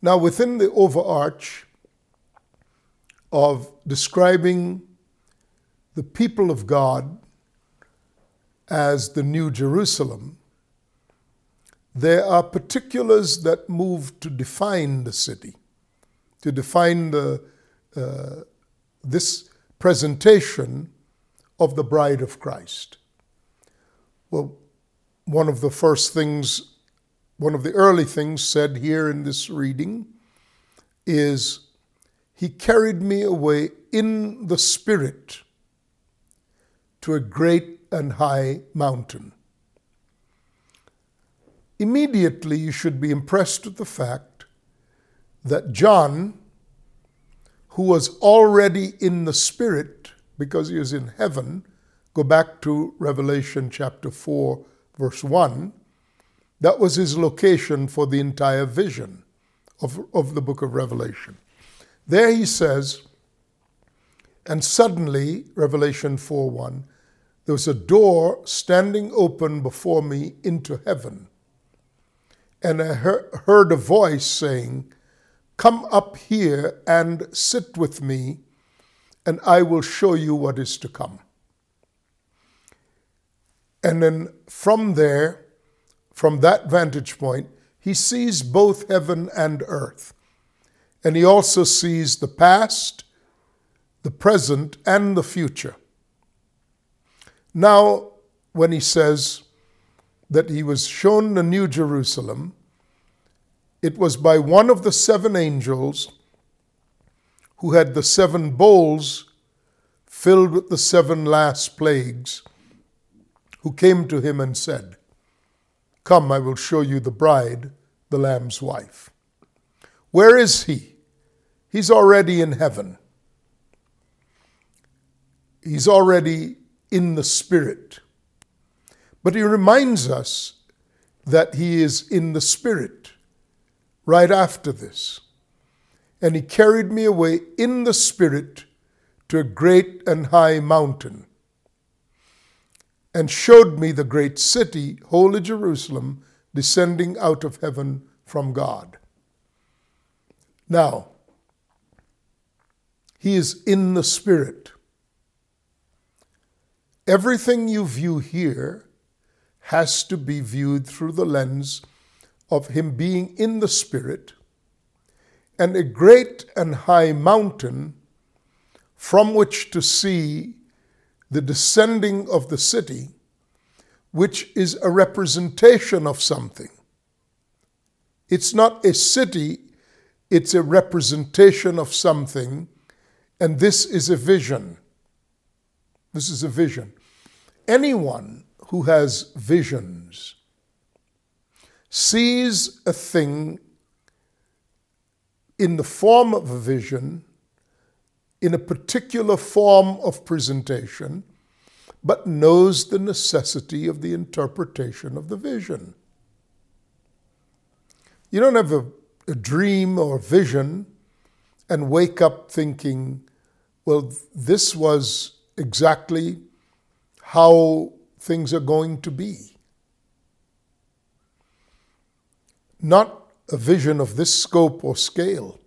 Now, within the overarch of describing the people of God as the New Jerusalem, there are particulars that move to define the city, to define the, uh, this presentation of the bride of Christ. Well, one of the first things, one of the early things said here in this reading is, He carried me away in the Spirit to a great and high mountain. Immediately, you should be impressed with the fact that John, who was already in the Spirit because he was in heaven, go back to Revelation chapter 4, verse 1, that was his location for the entire vision of, of the book of Revelation. There he says, and suddenly, Revelation 4 1, there was a door standing open before me into heaven. And I heard a voice saying, Come up here and sit with me, and I will show you what is to come. And then from there, from that vantage point, he sees both heaven and earth. And he also sees the past, the present, and the future. Now, when he says that he was shown the New Jerusalem, it was by one of the seven angels who had the seven bowls filled with the seven last plagues who came to him and said, Come, I will show you the bride, the Lamb's wife. Where is he? He's already in heaven. He's already in the Spirit. But he reminds us that he is in the Spirit right after this. And he carried me away in the Spirit to a great and high mountain and showed me the great city, holy Jerusalem, descending out of heaven from God. Now, he is in the Spirit. Everything you view here has to be viewed through the lens of him being in the Spirit and a great and high mountain from which to see the descending of the city, which is a representation of something. It's not a city, it's a representation of something, and this is a vision. This is a vision. Anyone who has visions sees a thing in the form of a vision in a particular form of presentation, but knows the necessity of the interpretation of the vision. You don't have a, a dream or a vision and wake up thinking, well, this was exactly how things are going to be. Not a vision of this scope or scale.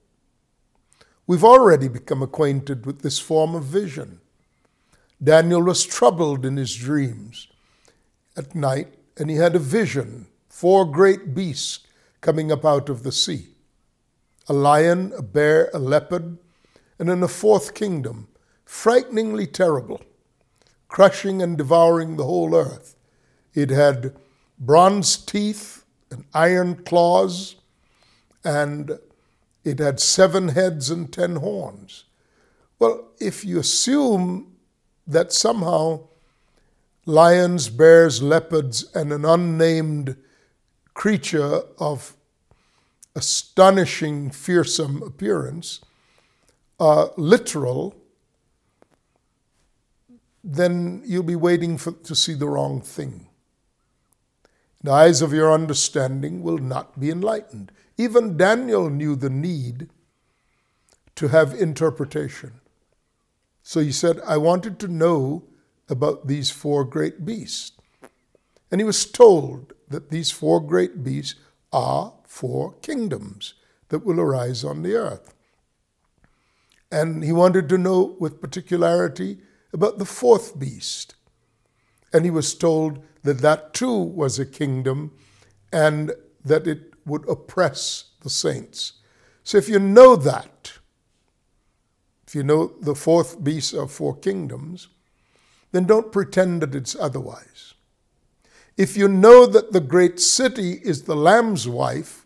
We've already become acquainted with this form of vision. Daniel was troubled in his dreams at night, and he had a vision four great beasts coming up out of the sea a lion, a bear, a leopard, and in a fourth kingdom, frighteningly terrible, crushing and devouring the whole earth. It had bronze teeth and iron claws, and it had seven heads and ten horns. Well, if you assume that somehow lions, bears, leopards, and an unnamed creature of astonishing, fearsome appearance are literal, then you'll be waiting for, to see the wrong thing. The eyes of your understanding will not be enlightened. Even Daniel knew the need to have interpretation. So he said, I wanted to know about these four great beasts. And he was told that these four great beasts are four kingdoms that will arise on the earth. And he wanted to know with particularity about the fourth beast. And he was told that that too was a kingdom and that it would oppress the saints. So if you know that, if you know the fourth beast of four kingdoms, then don't pretend that it's otherwise. If you know that the great city is the Lamb's wife,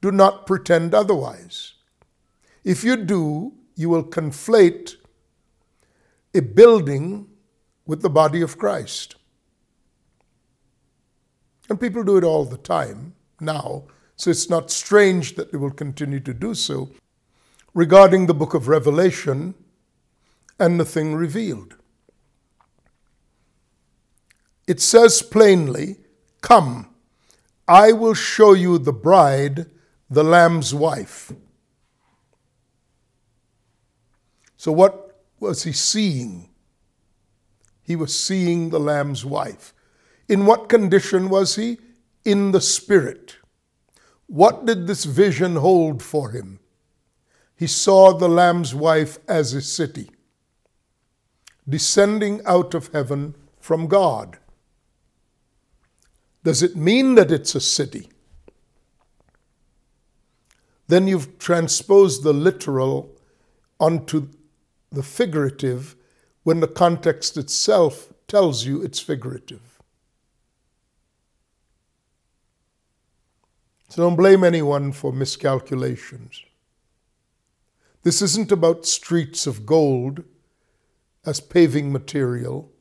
do not pretend otherwise. If you do, you will conflate a building with the body of Christ. And people do it all the time now, so it's not strange that they will continue to do so regarding the book of Revelation and the thing revealed. It says plainly, Come, I will show you the bride, the Lamb's wife. So, what was he seeing? He was seeing the Lamb's wife. In what condition was he? In the Spirit. What did this vision hold for him? He saw the Lamb's wife as a city, descending out of heaven from God. Does it mean that it's a city? Then you've transposed the literal onto the figurative when the context itself tells you it's figurative. So don't blame anyone for miscalculations. This isn't about streets of gold as paving material,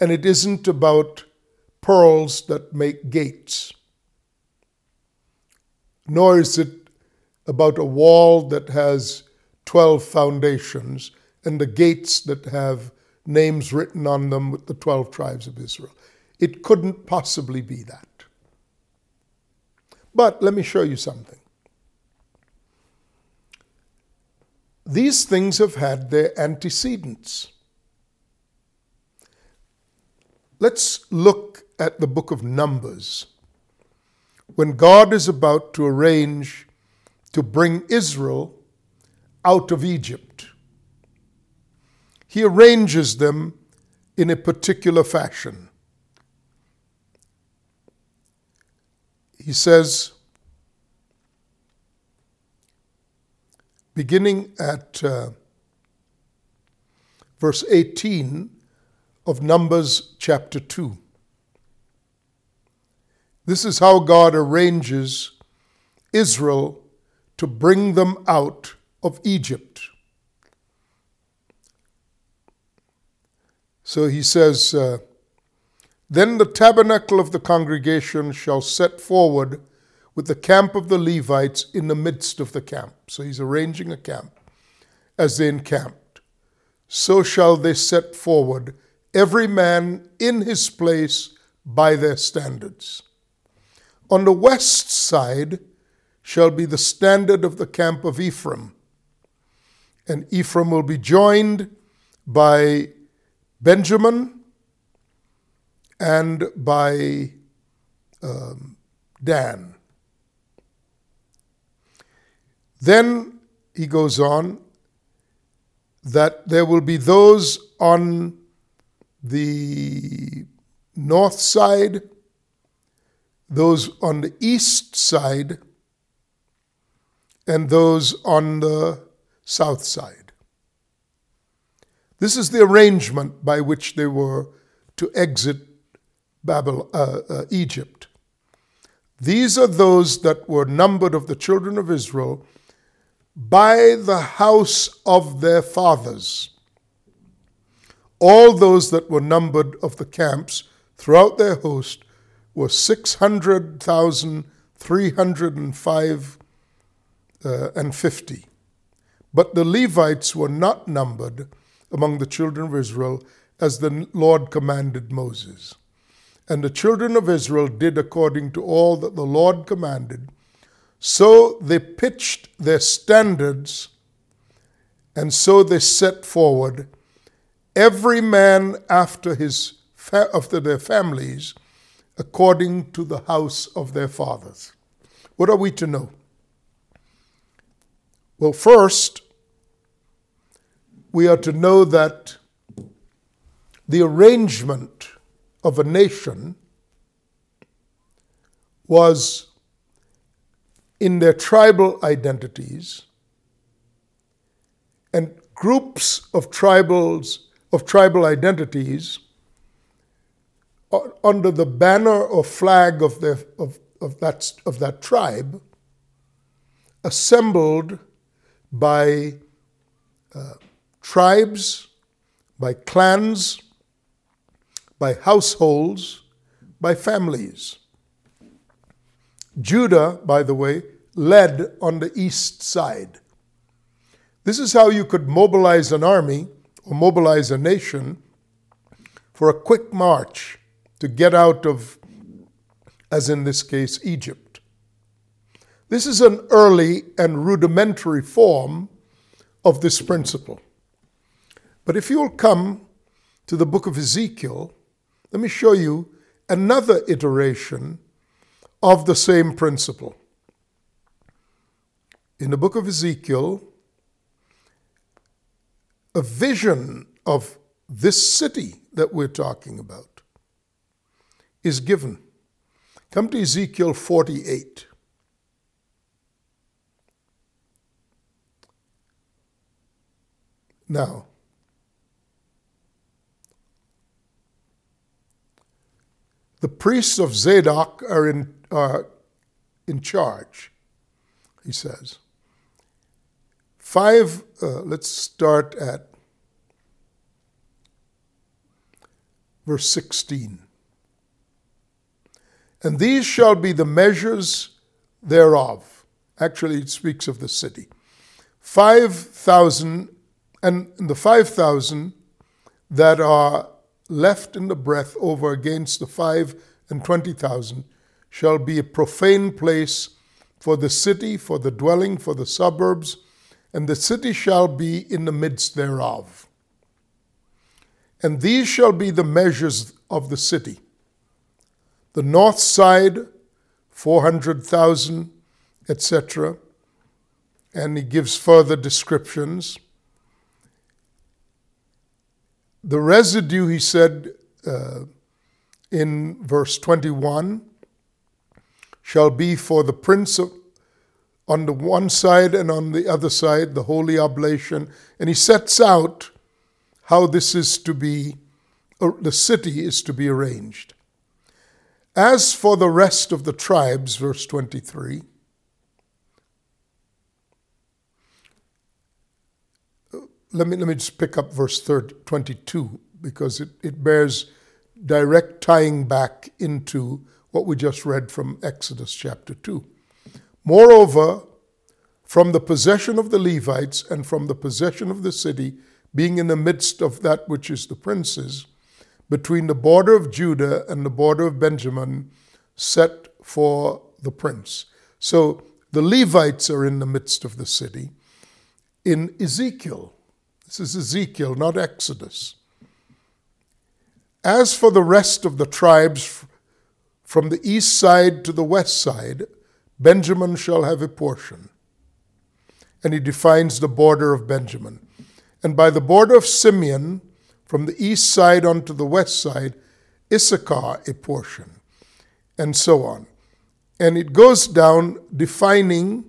and it isn't about pearls that make gates, nor is it about a wall that has 12 foundations and the gates that have names written on them with the 12 tribes of Israel. It couldn't possibly be that. But let me show you something. These things have had their antecedents. Let's look at the book of Numbers. When God is about to arrange to bring Israel out of Egypt. He arranges them in a particular fashion. He says, beginning at uh, verse 18 of Numbers chapter 2. This is how God arranges Israel to bring them out of Egypt. So he says, uh, Then the tabernacle of the congregation shall set forward with the camp of the Levites in the midst of the camp. So he's arranging a camp as they encamped. So shall they set forward, every man in his place by their standards. On the west side shall be the standard of the camp of Ephraim and Ephraim will be joined by Benjamin and by um, Dan. Then he goes on that there will be those on the north side, those on the east side, and those on the south side. This is the arrangement by which they were to exit Babylon, uh, uh, Egypt. These are those that were numbered of the children of Israel by the house of their fathers. All those that were numbered of the camps throughout their host were 600,305 uh, and 50. But the Levites were not numbered among the children of Israel as the Lord commanded Moses. And the children of Israel did according to all that the Lord commanded. So they pitched their standards, and so they set forward every man after his after their families, according to the house of their fathers. What are we to know? Well, first, we are to know that the arrangement of a nation was in their tribal identities and groups of tribals of tribal identities under the banner or flag of, the, of, of, that, of that tribe assembled by uh, tribes, by clans, by households, by families. Judah, by the way, led on the east side. This is how you could mobilize an army or mobilize a nation for a quick march to get out of, as in this case, Egypt. This is an early and rudimentary form of this principle. But if you'll come to the book of Ezekiel, let me show you another iteration of the same principle. In the book of Ezekiel, a vision of this city that we're talking about is given. Come to Ezekiel 48. Now, the priests of Zadok are in, are in charge, he says. Five, uh, let's start at verse 16. And these shall be the measures thereof. Actually, it speaks of the city. 5,000, and the 5,000 that are left in the breath over against the five and twenty thousand shall be a profane place for the city, for the dwelling, for the suburbs, and the city shall be in the midst thereof. And these shall be the measures of the city the north side, 400,000, etc. And he gives further descriptions. The residue, he said uh, in verse 21, shall be for the prince of, on the one side and on the other side, the holy oblation. And he sets out how this is to be, the city is to be arranged. As for the rest of the tribes, verse 23, let me, let me just pick up verse 30, 22 because it, it bears direct tying back into what we just read from Exodus chapter 2. Moreover, from the possession of the Levites and from the possession of the city, being in the midst of that which is the prince's, between the border of Judah and the border of Benjamin set for the prince. So the Levites are in the midst of the city. In Ezekiel, this is Ezekiel, not Exodus. As for the rest of the tribes from the east side to the west side, Benjamin shall have a portion. And he defines the border of Benjamin. And by the border of Simeon, from the east side onto the west side, Issachar a portion, and so on. And it goes down defining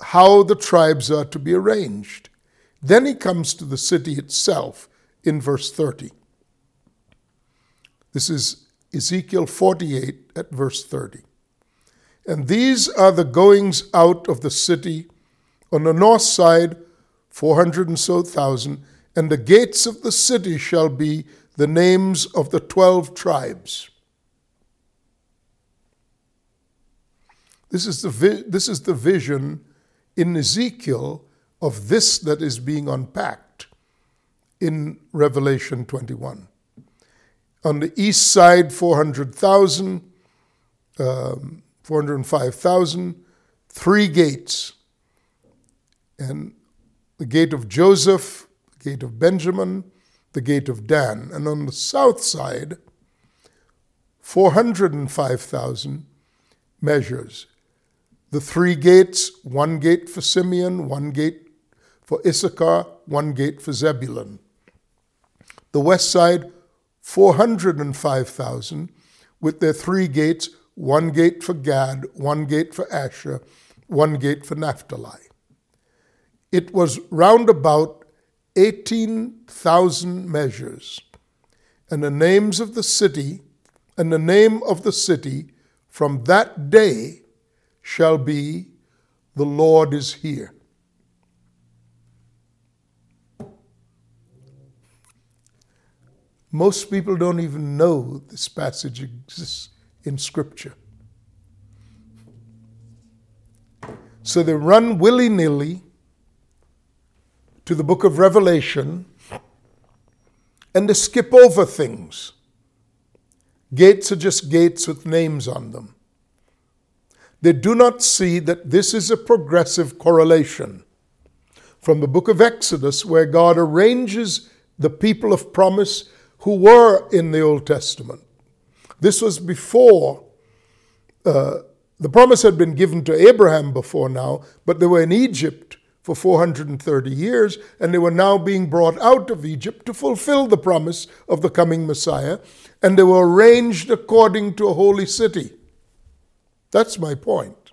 how the tribes are to be arranged. Then he comes to the city itself in verse 30. This is Ezekiel 48 at verse 30. And these are the goings out of the city on the north side, 400 and so thousand, and the gates of the city shall be the names of the twelve tribes. This is the, vi- this is the vision in Ezekiel of this that is being unpacked in Revelation 21. On the east side, 400,000, um, 405,000, three gates. And the gate of Joseph, the gate of Benjamin, the gate of Dan. And on the south side, 405,000 measures. the three gates one gate for Simeon, one gate for Issachar, one gate for Zebulun. The west side, 405,000, with their three gates one gate for Gad, one gate for Asher, one gate for Naphtali. It was round about 18,000 measures, and the names of the city, and the name of the city from that day shall be, The Lord is here. Most people don't even know this passage exists in Scripture. So they run willy nilly to the book of Revelation and they skip over things. Gates are just gates with names on them. They do not see that this is a progressive correlation from the book of Exodus, where God arranges the people of promise who were in the Old Testament. This was before uh, the promise had been given to Abraham before now, but they were in Egypt for 430 years, and they were now being brought out of Egypt to fulfill the promise of the coming Messiah, and they were arranged according to a holy city. That's my point.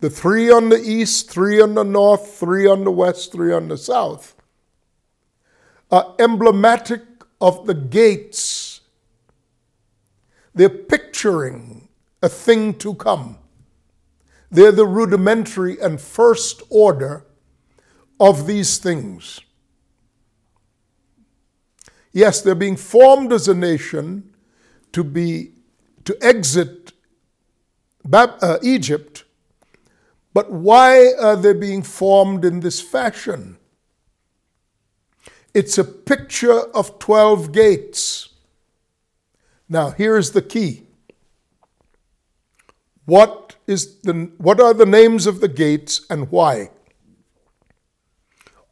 The three on the east, three on the north, three on the west, three on the south are emblematic of the gates. They're picturing a thing to come. They're the rudimentary and first order of these things. Yes, they're being formed as a nation to be to exit uh, Egypt, but why are they being formed in this fashion? It's a picture of 12 gates. Now, here's the key. What, is the, what are the names of the gates and why?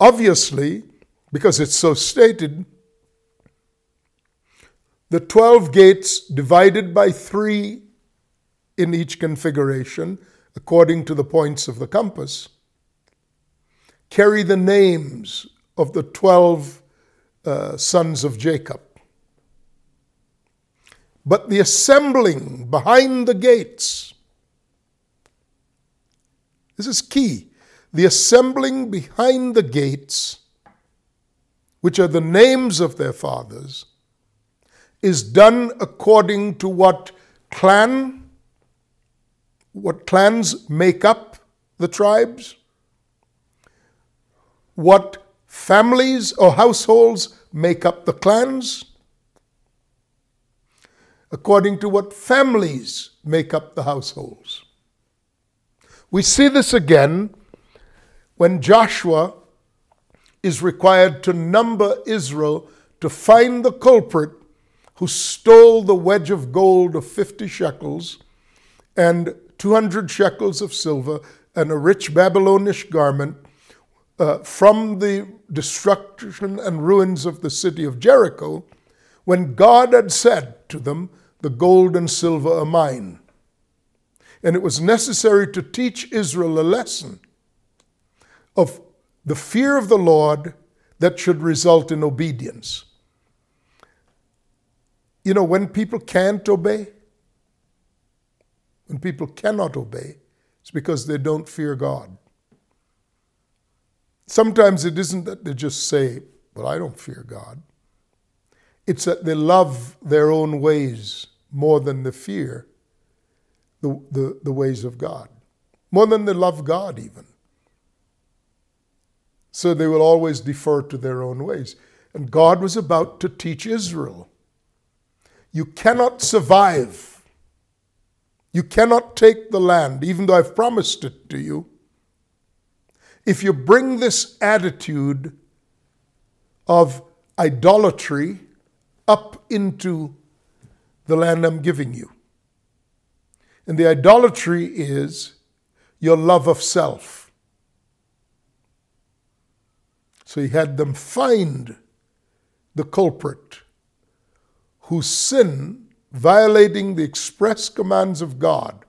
Obviously, because it's so stated, the 12 gates divided by three in each configuration, according to the points of the compass, carry the names of the 12 uh, sons of Jacob. But the assembling behind the gates, this is key. The assembling behind the gates, which are the names of their fathers, is done according to what clan, what clans make up the tribes, what families or households make up the clans, according to what families make up the households. We see this again when Joshua is required to number Israel to find the culprit who stole the wedge of gold of 50 shekels and 200 shekels of silver and a rich Babylonish garment uh, from the destruction and ruins of the city of Jericho when God had said to them, The gold and silver are mine. And it was necessary to teach Israel a lesson of the fear of the Lord that should result in obedience. You know, when people can't obey, when people cannot obey, it's because they don't fear God. Sometimes it isn't that they just say, But I don't fear God. It's that they love their own ways more than they fear the, the, the ways of God, more than they love God, even. So they will always defer to their own ways. And God was about to teach Israel you cannot survive. You cannot take the land, even though I've promised it to you, if you bring this attitude of idolatry up into the land I'm giving you. And the idolatry is your love of self. So he had them find the culprit whose sin, violating the express commands of God.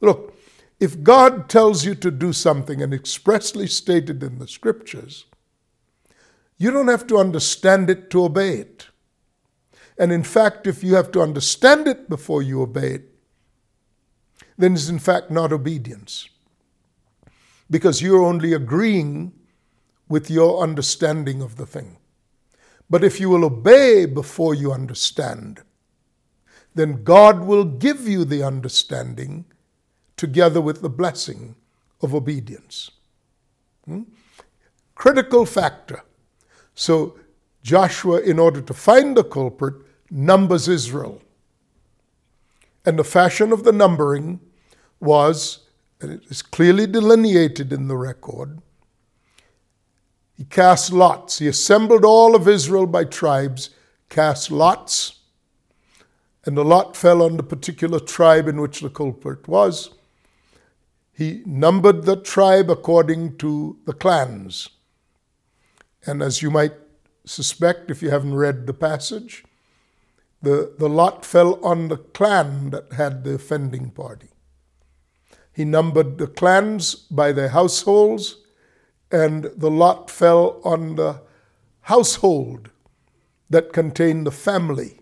Look, if God tells you to do something and expressly stated in the scriptures, you don't have to understand it to obey it. And in fact, if you have to understand it before you obey it, then it's in fact not obedience. Because you're only agreeing with your understanding of the thing. But if you will obey before you understand, then God will give you the understanding together with the blessing of obedience. Hmm? Critical factor. So Joshua, in order to find the culprit, numbers Israel. And the fashion of the numbering was, and it is clearly delineated in the record, he cast lots. He assembled all of Israel by tribes, cast lots, and the lot fell on the particular tribe in which the culprit was. He numbered the tribe according to the clans. And as you might suspect if you haven't read the passage, the, the lot fell on the clan that had the offending party. He numbered the clans by their households, and the lot fell on the household that contained the family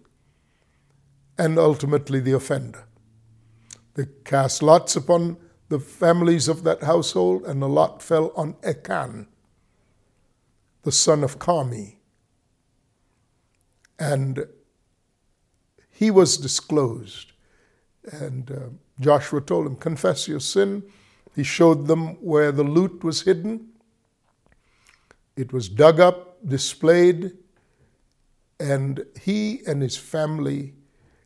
and ultimately the offender. They cast lots upon the families of that household, and the lot fell on Achan, the son of Carmi. And he was disclosed. And uh, Joshua told him, Confess your sin. He showed them where the loot was hidden. It was dug up, displayed, and he and his family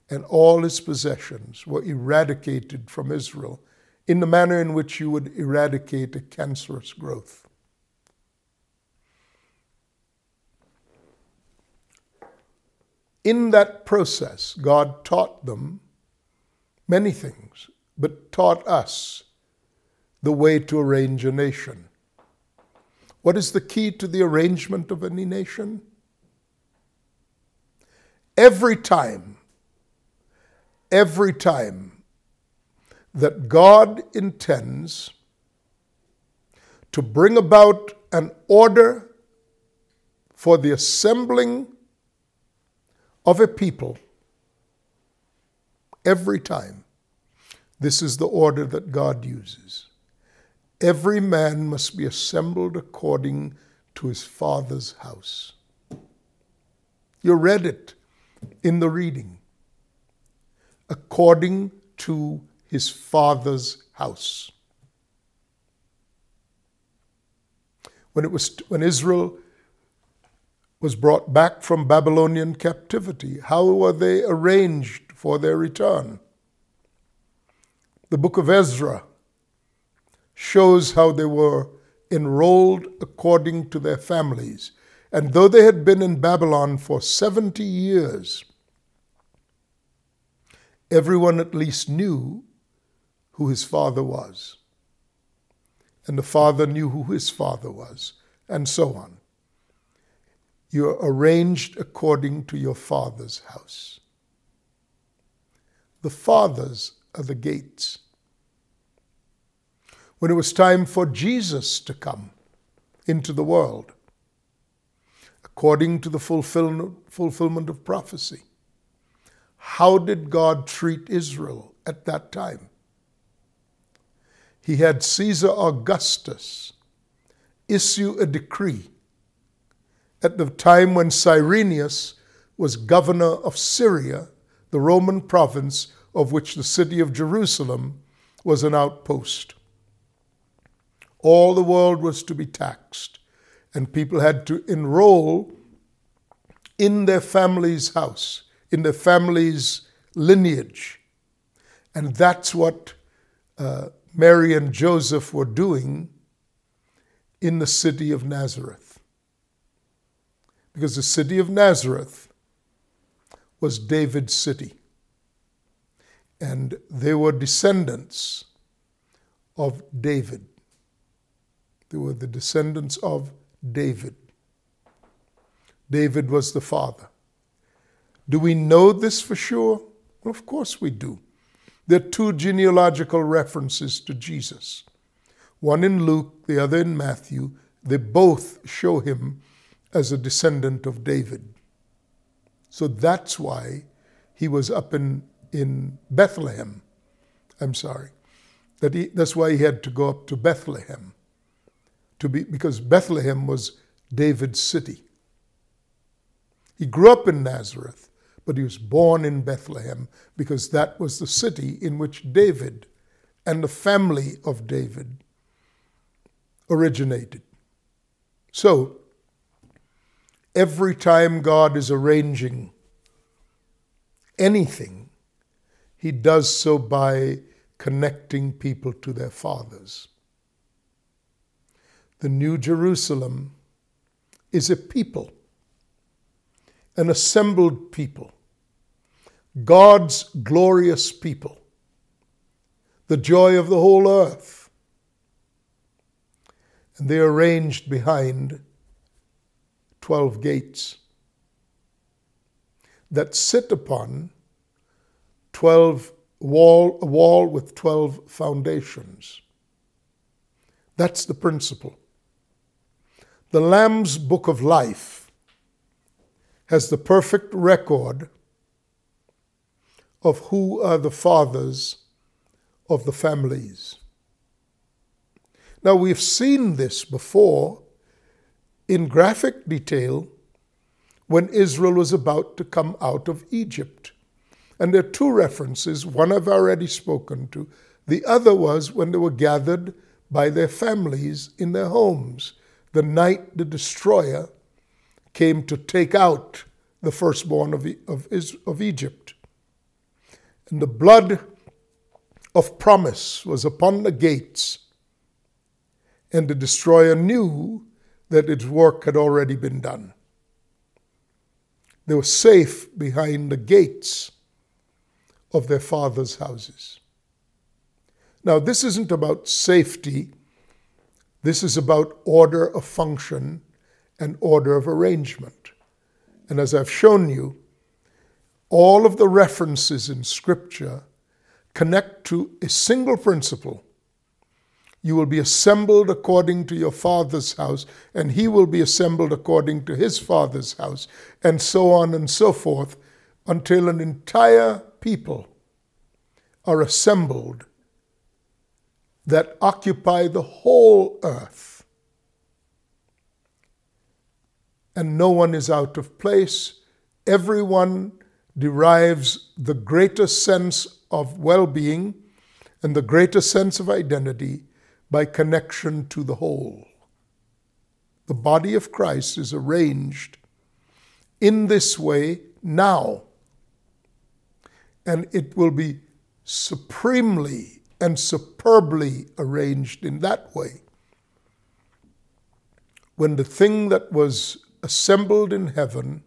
and all his possessions were eradicated from Israel in the manner in which you would eradicate a cancerous growth. In that process, God taught them many things, but taught us the way to arrange a nation. What is the key to the arrangement of any nation? Every time, every time that God intends to bring about an order for the assembling of a people every time. This is the order that God uses. Every man must be assembled according to his father's house. You read it in the reading. According to his father's house. When, it was, when Israel was brought back from Babylonian captivity. How were they arranged for their return? The book of Ezra shows how they were enrolled according to their families. And though they had been in Babylon for 70 years, everyone at least knew who his father was. And the father knew who his father was, and so on. You're arranged according to your father's house. The fathers are the gates. When it was time for Jesus to come into the world, according to the fulfillment of prophecy, how did God treat Israel at that time? He had Caesar Augustus issue a decree at the time when Cyrenius was governor of Syria, the Roman province of which the city of Jerusalem was an outpost. All the world was to be taxed, and people had to enroll in their family's house, in their family's lineage. And that's what uh, Mary and Joseph were doing in the city of Nazareth because the city of Nazareth was David's city. And they were descendants of David. They were the descendants of David. David was the father. Do we know this for sure? Well, of course we do. There are two genealogical references to Jesus one in Luke, the other in Matthew. They both show him as a descendant of David. So that's why he was up in, in Bethlehem. I'm sorry. That he, that's why he had to go up to Bethlehem. To be, because Bethlehem was David's city. He grew up in Nazareth, but he was born in Bethlehem because that was the city in which David and the family of David originated. So, every time God is arranging anything, he does so by connecting people to their fathers. The New Jerusalem is a people, an assembled people, God's glorious people, the joy of the whole earth. And they are ranged behind 12 gates that sit upon 12 wall, a wall with 12 foundations. That's the principle. The Lamb's Book of Life has the perfect record of who are the fathers of the families. Now, we've seen this before in graphic detail when Israel was about to come out of Egypt. And there are two references. One I've already spoken to. The other was when they were gathered by their families in their homes, the night the destroyer came to take out the firstborn of, of, of Egypt. And the blood of promise was upon the gates, and the destroyer knew that its work had already been done. They were safe behind the gates of their father's houses. Now, this isn't about safety, this is about order of function and order of arrangement. And as I've shown you, all of the references in Scripture connect to a single principle you will be assembled according to your father's house, and he will be assembled according to his father's house, and so on and so forth, until an entire people are assembled that occupy the whole earth. And no one is out of place. Everyone derives the greatest sense of well being and the greatest sense of identity by connection to the whole. The body of Christ is arranged in this way now, and it will be supremely and superbly arranged in that way when the thing that was assembled in heaven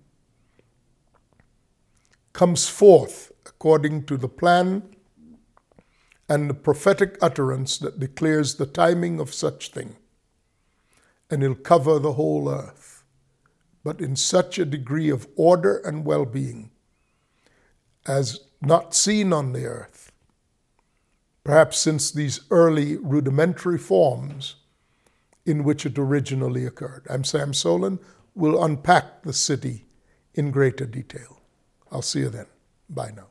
comes forth according to the plan and the prophetic utterance that declares the timing of such thing. And it'll cover the whole earth, but in such a degree of order and well being as not seen on the earth, perhaps since these early rudimentary forms in which it originally occurred. I'm Sam Soleyn. We'll unpack the city in greater detail. I'll see you then. Bye now.